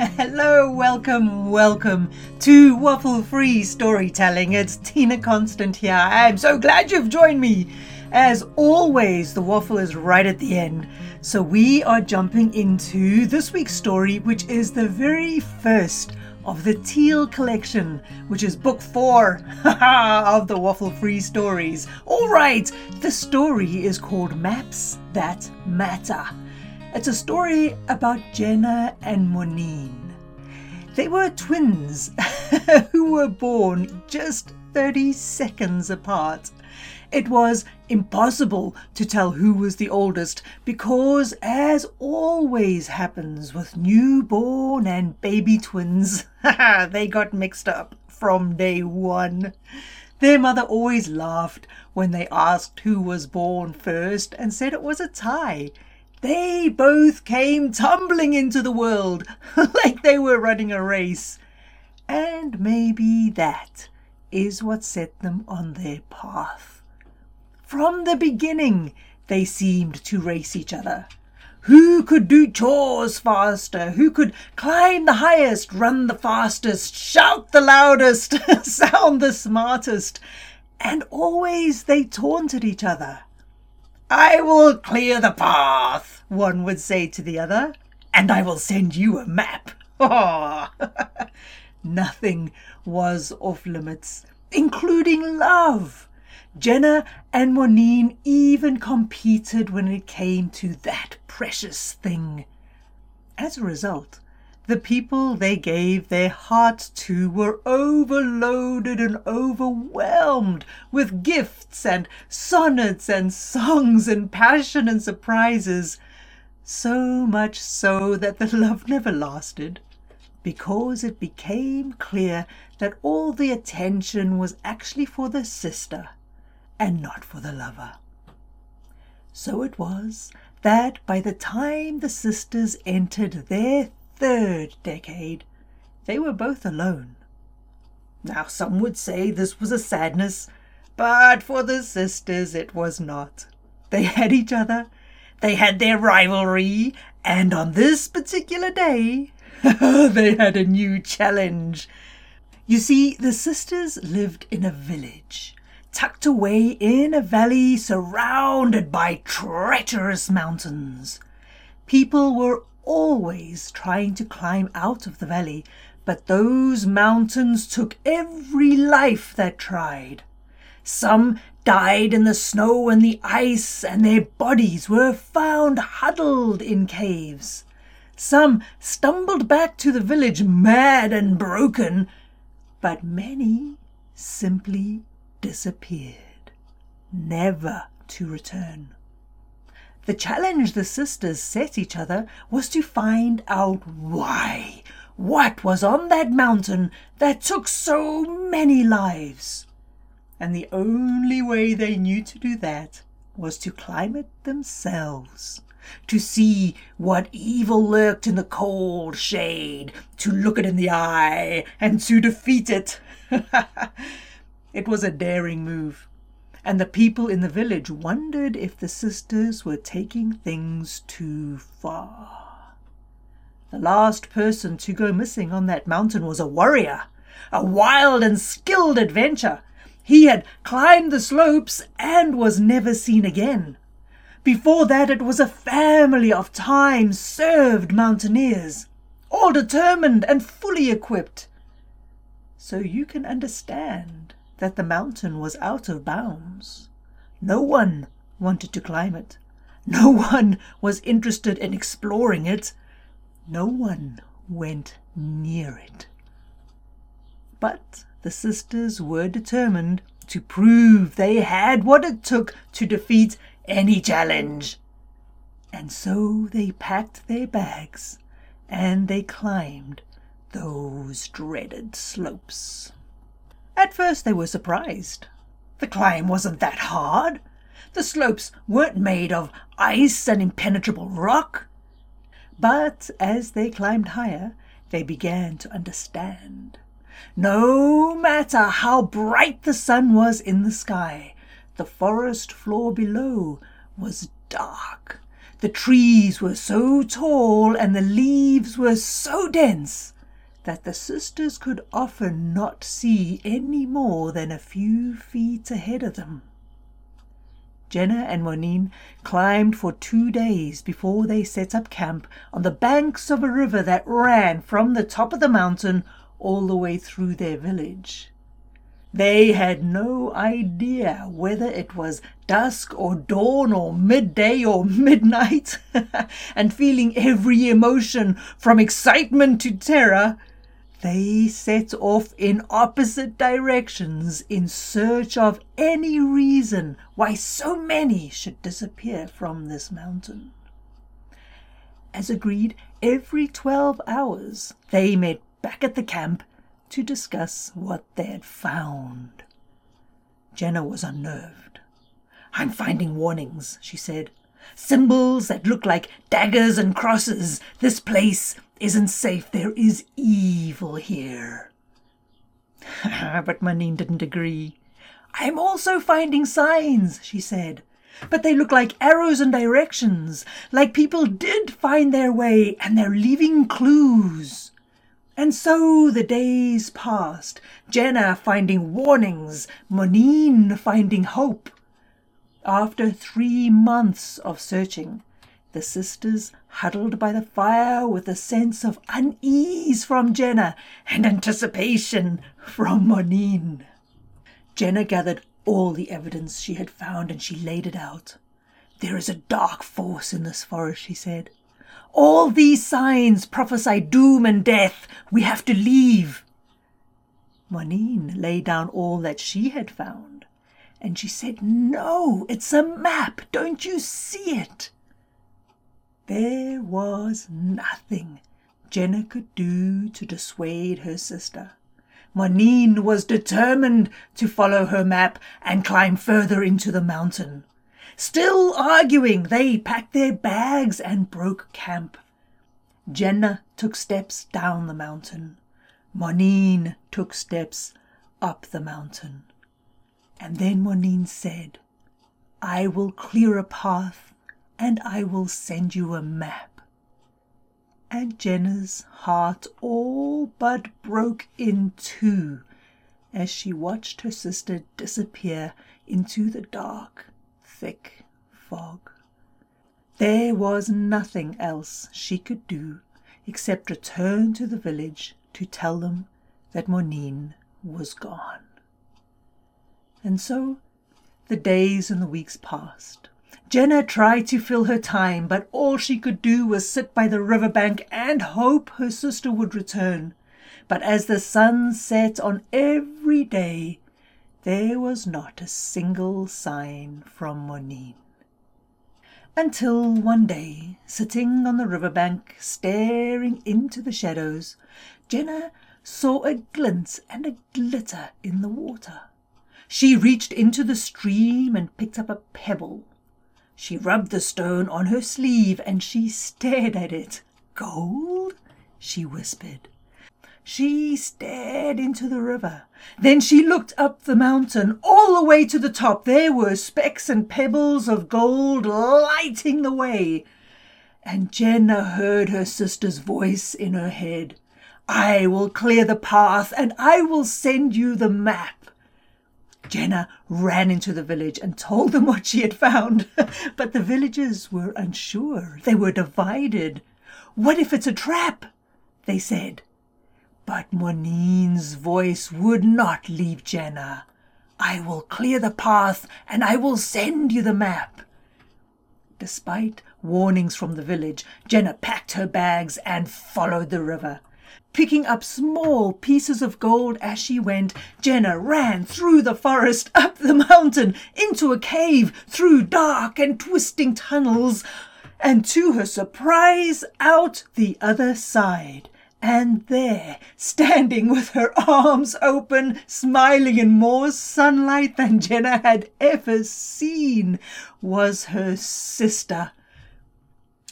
Hello, welcome, welcome to Waffle Free Storytelling. It's Tina Constant here. I'm so glad you've joined me. As always, the waffle is right at the end. So we are jumping into this week's story, which is the very first of the Teal collection, which is book four of the Waffle Free stories. All right, the story is called Maps That Matter. It's a story about Jenna and Monine. They were twins who were born just 30 seconds apart. It was impossible to tell who was the oldest because, as always happens with newborn and baby twins, they got mixed up from day one. Their mother always laughed when they asked who was born first and said it was a tie. They both came tumbling into the world like they were running a race. And maybe that is what set them on their path. From the beginning, they seemed to race each other. Who could do chores faster? Who could climb the highest, run the fastest, shout the loudest, sound the smartest? And always they taunted each other. I will clear the path, one would say to the other, and I will send you a map. Nothing was off limits, including love. Jenna and Monine even competed when it came to that precious thing. As a result, the people they gave their hearts to were overloaded and overwhelmed with gifts and sonnets and songs and passion and surprises. So much so that the love never lasted, because it became clear that all the attention was actually for the sister and not for the lover. So it was that by the time the sisters entered their third decade, they were both alone. Now, some would say this was a sadness, but for the sisters it was not. They had each other, they had their rivalry, and on this particular day, they had a new challenge. You see, the sisters lived in a village tucked away in a valley surrounded by treacherous mountains. People were always trying to climb out of the valley, but those mountains took every life that tried. Some died in the snow and the ice, and their bodies were found huddled in caves. Some stumbled back to the village mad and broken, but many simply disappeared, never to return. The challenge the sisters set each other was to find out why. What was on that mountain that took so many lives? And the only way they knew to do that was to climb it themselves, to see what evil lurked in the cold shade, to look it in the eye, and to defeat it. It was a daring move, and the people in the village wondered if the sisters were taking things too far. The last person to go missing on that mountain was a warrior, a wild and skilled adventurer. He had climbed the slopes and was never seen again. Before that, it was a family of time served mountaineers, all determined and fully equipped. So you can understand that the mountain was out of bounds. No one wanted to climb it. No one was interested in exploring it. No one went near it. But the sisters were determined to prove they had what it took to defeat any challenge. And so they packed their bags and they climbed those dreaded slopes. At first they were surprised. The climb wasn't that hard. The slopes weren't made of ice and impenetrable rock. But as they climbed higher, they began to understand. No matter how bright the sun was in the sky, the forest floor below was dark. The trees were so tall and the leaves were so dense that the sisters could often not see any more than a few feet ahead of them. Jenna and Monine climbed for two days before they set up camp on the banks of a river that ran from the top of the mountain all the way through their village. They had no idea whether it was dusk or dawn or midday or midnight, and feeling every emotion from excitement to terror, they set off in opposite directions in search of any reason why so many should disappear from this mountain. As agreed, every twelve hours they met back at the camp to discuss what they had found. Jenna was unnerved. I'm finding warnings, she said. Symbols that look like daggers and crosses. This place isn't safe. There is evil here. but Monine didn't agree. I'm also finding signs, she said. But they look like arrows and directions, like people did find their way and they're leaving clues. And so the days passed, Jenna finding warnings, Monine finding hope. After three months of searching, the sisters huddled by the fire with a sense of unease from Jenna and anticipation from Monine. Jenna gathered all the evidence she had found and she laid it out. There is a dark force in this forest, she said. All these signs prophesy doom and death. We have to leave. Monine laid down all that she had found, and she said, No, it's a map. Don't you see it? There was nothing Jenna could do to dissuade her sister. Monine was determined to follow her map and climb further into the mountain. Still arguing, they packed their bags and broke camp. Jenna took steps down the mountain. Monine took steps up the mountain. And then Monine said, I will clear a path and I will send you a map. And Jenna's heart all but broke in two as she watched her sister disappear into the dark, thick fog. There was nothing else she could do except return to the village to tell them that Monine was gone. And so the days and the weeks passed. Jenna tried to fill her time, but all she could do was sit by the river bank and hope her sister would return. But as the sun set on every day, there was not a single sign from Monine. Until one day, sitting on the river bank, staring into the shadows, Jenna saw a glint and a glitter in the water. She reached into the stream and picked up a pebble she rubbed the stone on her sleeve and she stared at it. Gold? she whispered. She stared into the river. Then she looked up the mountain, all the way to the top. There were specks and pebbles of gold lighting the way. And Jenna heard her sister's voice in her head. I will clear the path and I will send you the map. Jenna ran into the village and told them what she had found. but the villagers were unsure. They were divided. What if it's a trap? They said. But Monine's voice would not leave Jenna. I will clear the path and I will send you the map. Despite warnings from the village, Jenna packed her bags and followed the river. Picking up small pieces of gold as she went, Jenna ran through the forest, up the mountain, into a cave, through dark and twisting tunnels, and to her surprise, out the other side. And there, standing with her arms open, smiling in more sunlight than Jenna had ever seen, was her sister.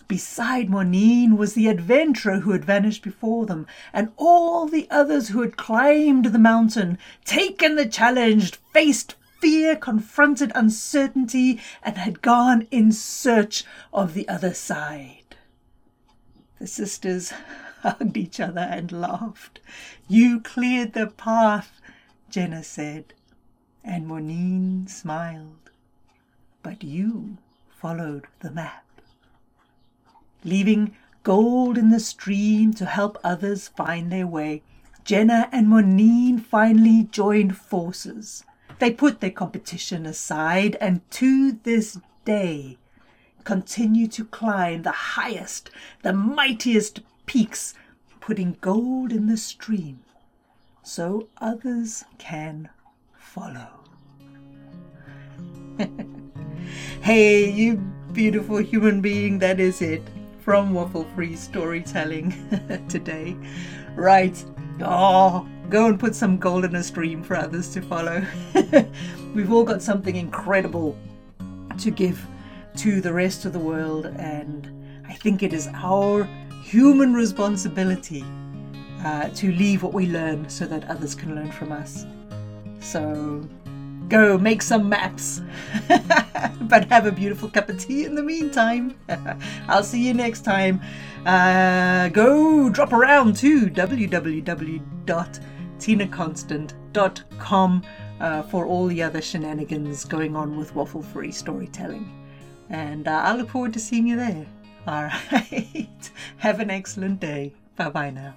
Beside Monine was the adventurer who had vanished before them, and all the others who had climbed the mountain, taken the challenge, faced fear confronted uncertainty and had gone in search of the other side. The sisters hugged each other and laughed. You cleared the path, Jenna said, and Monine smiled. But you followed the map. Leaving gold in the stream to help others find their way, Jenna and Monine finally joined forces. They put their competition aside and to this day continue to climb the highest, the mightiest peaks, putting gold in the stream so others can follow. hey, you beautiful human being, that is it from Waffle Free Storytelling today. Right, oh, go and put some gold in a stream for others to follow. We've all got something incredible to give to the rest of the world, and I think it is our human responsibility uh, to leave what we learn so that others can learn from us. So go make some maps, but have a beautiful cup of tea in the meantime. I'll see you next time. Uh, go drop around to www.tinaconstant.com uh, for all the other shenanigans going on with waffle free storytelling. And uh, I look forward to seeing you there. All right. Have an excellent day. Bye bye now.